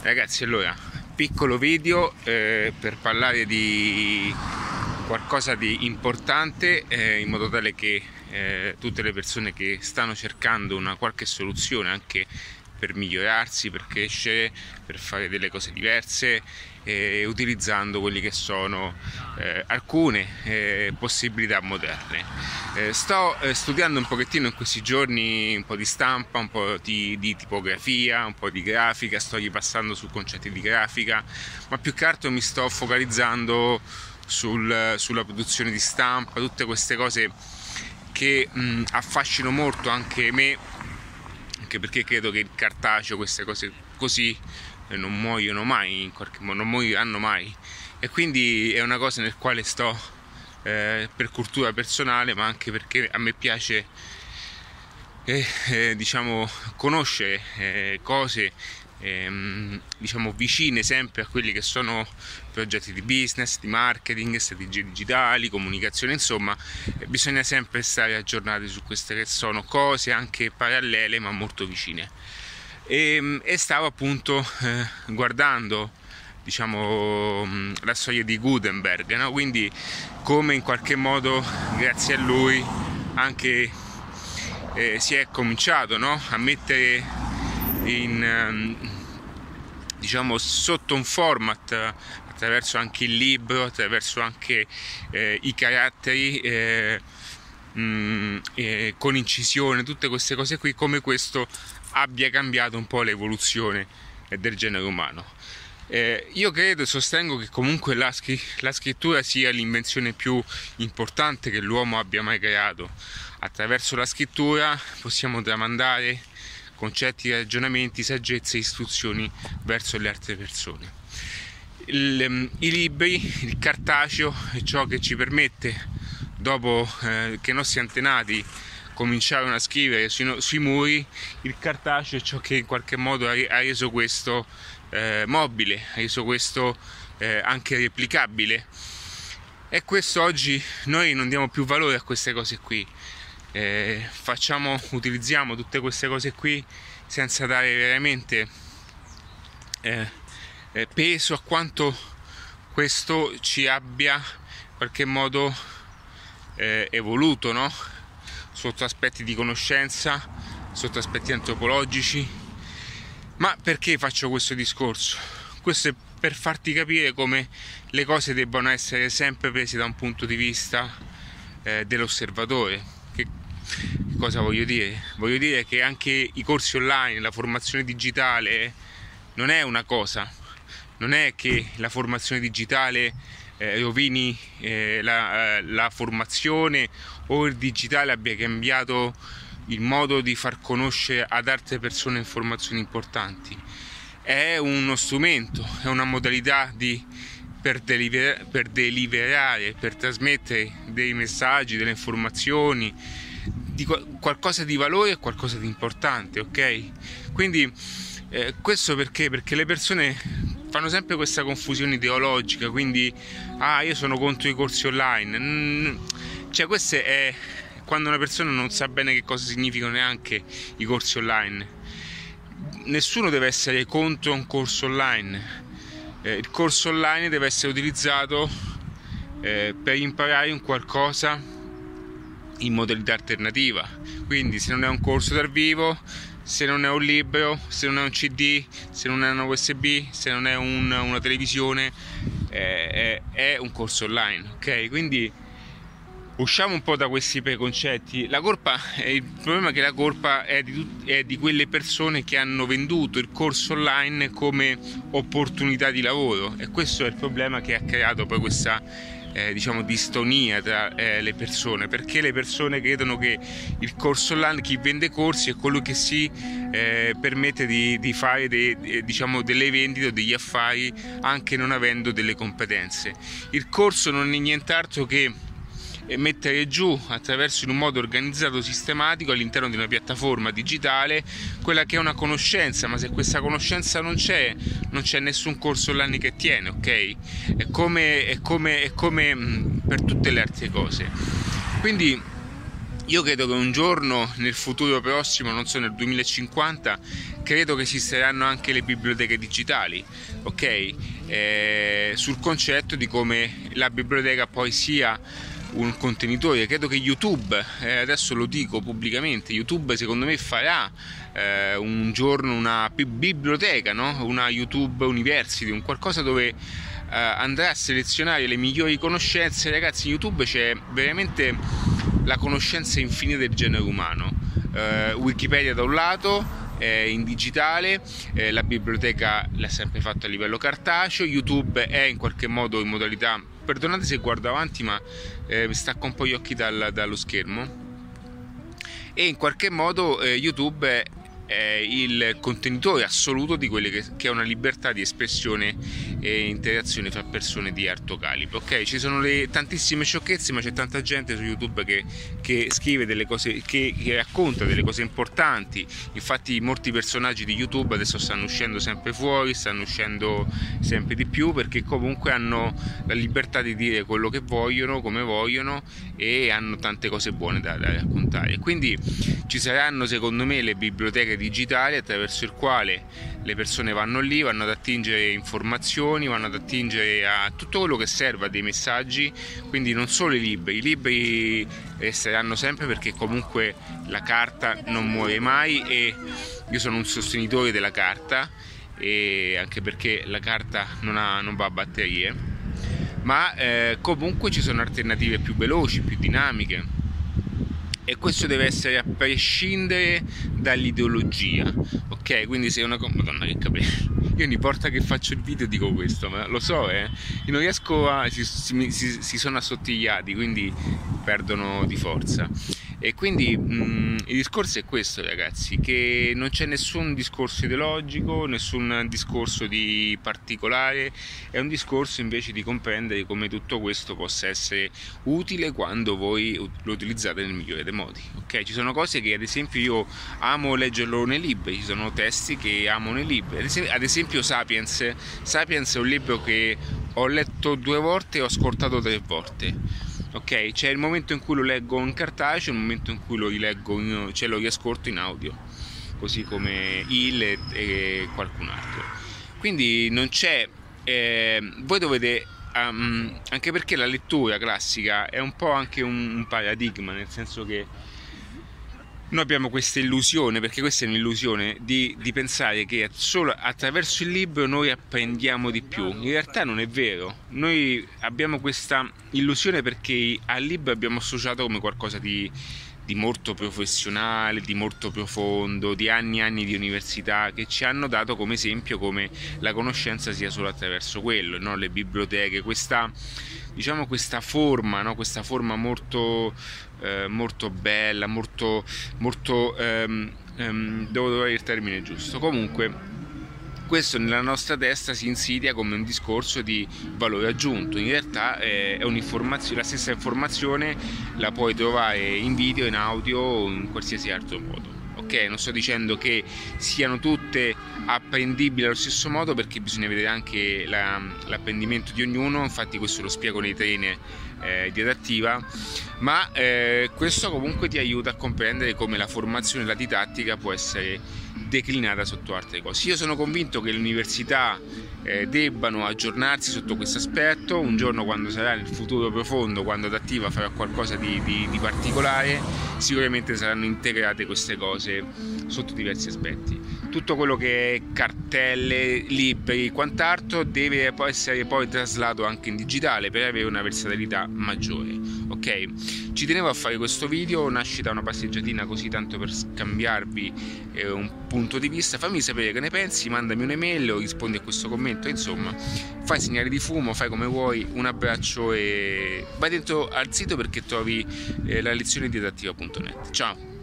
Ragazzi, allora, piccolo video eh, per parlare di qualcosa di importante eh, in modo tale che eh, tutte le persone che stanno cercando una qualche soluzione anche per migliorarsi, per crescere, per fare delle cose diverse, eh, utilizzando quelle che sono eh, alcune eh, possibilità moderne. Eh, sto eh, studiando un pochettino in questi giorni un po' di stampa, un po' di, di, tipografia, un po' di grafica, sto ripassando su concetti di grafica, ma più che altro mi sto focalizzando sul, sulla produzione di stampa, tutte queste cose che mh, affascinano molto anche me anche perché credo che il cartaceo, queste cose così eh, non muoiono mai, in qualche modo, non moriranno mai. E quindi è una cosa nel quale sto eh, per cultura personale, ma anche perché a me piace eh, eh, diciamo, conoscere eh, cose ehm, diciamo, vicine sempre a quelli che sono progetti di business, di marketing, strategie digitali, comunicazione, insomma eh, bisogna sempre stare aggiornati su queste che sono cose anche parallele ma molto vicine. E, ehm, e stavo appunto eh, guardando diciamo, mm, la storia di Gutenberg, no? quindi come in qualche modo grazie a lui anche eh, si è cominciato no? a mettere in, ehm, diciamo, sotto un format attraverso anche il libro, attraverso anche eh, i caratteri eh, mh, mm, eh, con incisione, tutte queste cose qui, come questo abbia cambiato un po' l'evoluzione del genere umano. Eh, io credo e sostengo che comunque la, la, scrittura sia l'invenzione più importante che l'uomo abbia mai creato. Attraverso la scrittura possiamo tramandare concetti, ragionamenti, saggezze e istruzioni verso le altre persone. Il, ehm, I libri, il cartaceo è ciò che ci permette, dopo eh, che i nostri antenati cominciarono a scrivere sui, sui, muri, il cartaceo è ciò che in qualche modo ha, ha reso questo eh, mobile, ha reso questo eh, anche replicabile. E questo oggi noi non diamo più valore a queste cose qui eh, facciamo, utilizziamo tutte queste cose qui senza dare veramente eh, eh, peso a quanto questo ci abbia in qualche modo eh, evoluto no? sotto aspetti di conoscenza, sotto aspetti antropologici. Ma perché faccio questo discorso? Questo è per farti capire come le cose debbano essere sempre prese da un punto di vista eh, dell'osservatore cosa voglio dire? Voglio dire che anche i corsi online, la formazione digitale non è una cosa, non è che la formazione digitale eh, rovini eh, la, eh, la formazione o il digitale abbia cambiato il modo di far conoscere ad altre persone informazioni importanti. È uno strumento, è una modalità di, per, deliver, per deliberare, per trasmettere dei messaggi, delle informazioni, di qualcosa di valore e qualcosa di importante, ok? Quindi eh, questo perché? Perché le persone fanno sempre questa confusione ideologica, quindi ah, io sono contro i corsi online. Mm, cioè, questo è quando una persona non sa bene che cosa significano neanche i corsi online. Nessuno deve essere contro un corso online. Eh, il corso online deve essere utilizzato eh, per imparare un qualcosa in modalità alternativa. Quindi se non è un corso dal vivo, se non è un libro, se non è un CD, se non è una USB, se non è un, una televisione, è, è, un corso online. Ok? Quindi usciamo un po' da questi preconcetti. La colpa, il problema è che la colpa è di, è di, quelle persone che hanno venduto il corso online come opportunità di lavoro e questo è il problema che ha creato poi questa eh, diciamo distonia tra eh, le persone perché le persone credono che il corso online chi vende corsi è quello che si eh, permette di, di fare de, diciamo, delle vendite o degli affari anche non avendo delle competenze. Il corso non è nient'altro che e mettere giù attraverso in un modo organizzato, sistematico all'interno di una piattaforma digitale quella che è una conoscenza, ma se questa conoscenza non c'è, non c'è nessun corso online che tiene, ok? È come, è come, è come mm, per tutte le altre cose. Quindi io credo che un giorno nel futuro prossimo, non so nel 2050, credo che esisteranno anche le biblioteche digitali, ok? Eh, sul concetto di come la biblioteca poi sia un contenitore. Credo che YouTube, eh, adesso lo dico pubblicamente, YouTube secondo me farà eh, un giorno una biblioteca, no? una YouTube University, un qualcosa dove eh, andrà a selezionare le migliori conoscenze. Ragazzi, in YouTube c'è veramente la conoscenza infinita del genere umano. Eh, Wikipedia da un lato, in digitale, eh, la biblioteca l'ha sempre fatto a livello cartaceo, YouTube è in qualche modo in modalità, perdonate se guardo avanti ma eh, mi stacco un po' gli occhi dal, dallo schermo, e in qualche modo eh, YouTube eh, il contenitore assoluto di quelle che, che, è una libertà di espressione e interazione fra persone di alto calibro. Ok, ci sono le tantissime sciocchezze, ma c'è tanta gente su YouTube che, che scrive delle cose, che, che, racconta delle cose importanti. Infatti, molti personaggi di YouTube adesso stanno uscendo sempre fuori, stanno uscendo sempre di più perché comunque hanno la libertà di dire quello che vogliono, come vogliono e hanno tante cose buone da, da raccontare. Quindi ci saranno, secondo me, le biblioteche digitale attraverso il quale le persone vanno lì, vanno ad attingere informazioni, vanno ad attingere a tutto quello che serve, a dei messaggi, quindi non solo i libri, i libri resteranno sempre perché comunque la carta non muore mai e io sono un sostenitore della carta e anche perché la carta non, ha, non va a batterie, ma eh, comunque ci sono alternative più veloci, più dinamiche e questo deve essere a prescindere dall'ideologia ok? Quindi se una madonna che capelli io ogni volta che faccio il video dico questo ma lo so eh? Io non riesco a si, si, si, si sono assottigliati quindi perdono di forza e quindi mh, mm, il discorso è questo, ragazzi, che non c'è nessun discorso ideologico, nessun discorso di particolare, è un discorso invece di comprendere come tutto questo possa essere utile quando voi lo utilizzate nel migliore dei modi. Ok, ci sono cose che ad esempio io amo leggerlo nei libri, ci sono testi che amo nei libri. Ad esempio, Sapiens, Sapiens è un libro che ho letto due volte e ho ascoltato tre volte ok? C'è il momento in cui lo leggo in cartaceo, il momento in cui lo rileggo, in, cioè lo riascolto in audio, così come il e, e qualcun altro. Quindi non c'è, eh, voi dovete, um, anche perché la lettura classica è un po' anche un, un paradigma, nel senso che noi abbiamo questa illusione, perché questa è un'illusione, di, di, pensare che solo attraverso il libro noi apprendiamo di più. In realtà non è vero. Noi abbiamo questa illusione perché al libro abbiamo associato come qualcosa di, di molto professionale, di molto profondo, di anni e anni di università che ci hanno dato come esempio come la conoscenza sia solo attraverso quello, no? le biblioteche, questa, diciamo, questa forma, no? questa forma molto, eh, molto bella, molto, molto ehm, ehm, devo trovare il termine giusto. Comunque questo nella nostra testa si insidia come un discorso di valore aggiunto, in realtà è la stessa informazione la puoi trovare in video, in audio o in qualsiasi altro modo. Ok, non sto dicendo che siano tutte apprendibili allo stesso modo perché bisogna vedere anche la, l'apprendimento di ognuno, infatti questo lo spiego nei trainer eh, di adattiva, ma eh, questo comunque ti aiuta a comprendere come la formazione e la didattica può essere declinata sotto altre cose. Io sono convinto che le università eh, debbano aggiornarsi sotto questo aspetto, un giorno quando sarà nel futuro profondo, quando Adattiva farà qualcosa di, di, di particolare, sicuramente saranno integrate queste cose sotto diversi aspetti. Tutto quello che è cartelle, libri e quant'altro deve essere poi traslato anche in digitale per avere una versatilità maggiore. Ok? Ci tenevo a fare questo video, nasce da una passeggiatina così tanto per scambiarvi eh, un punto di vista. Fammi sapere che ne pensi, mandami un'email o rispondi a questo commento. Insomma, fai segnali di fumo, fai come vuoi. Un abbraccio e vai dentro al sito perché trovi eh, la lezione di adattiva.net. Ciao!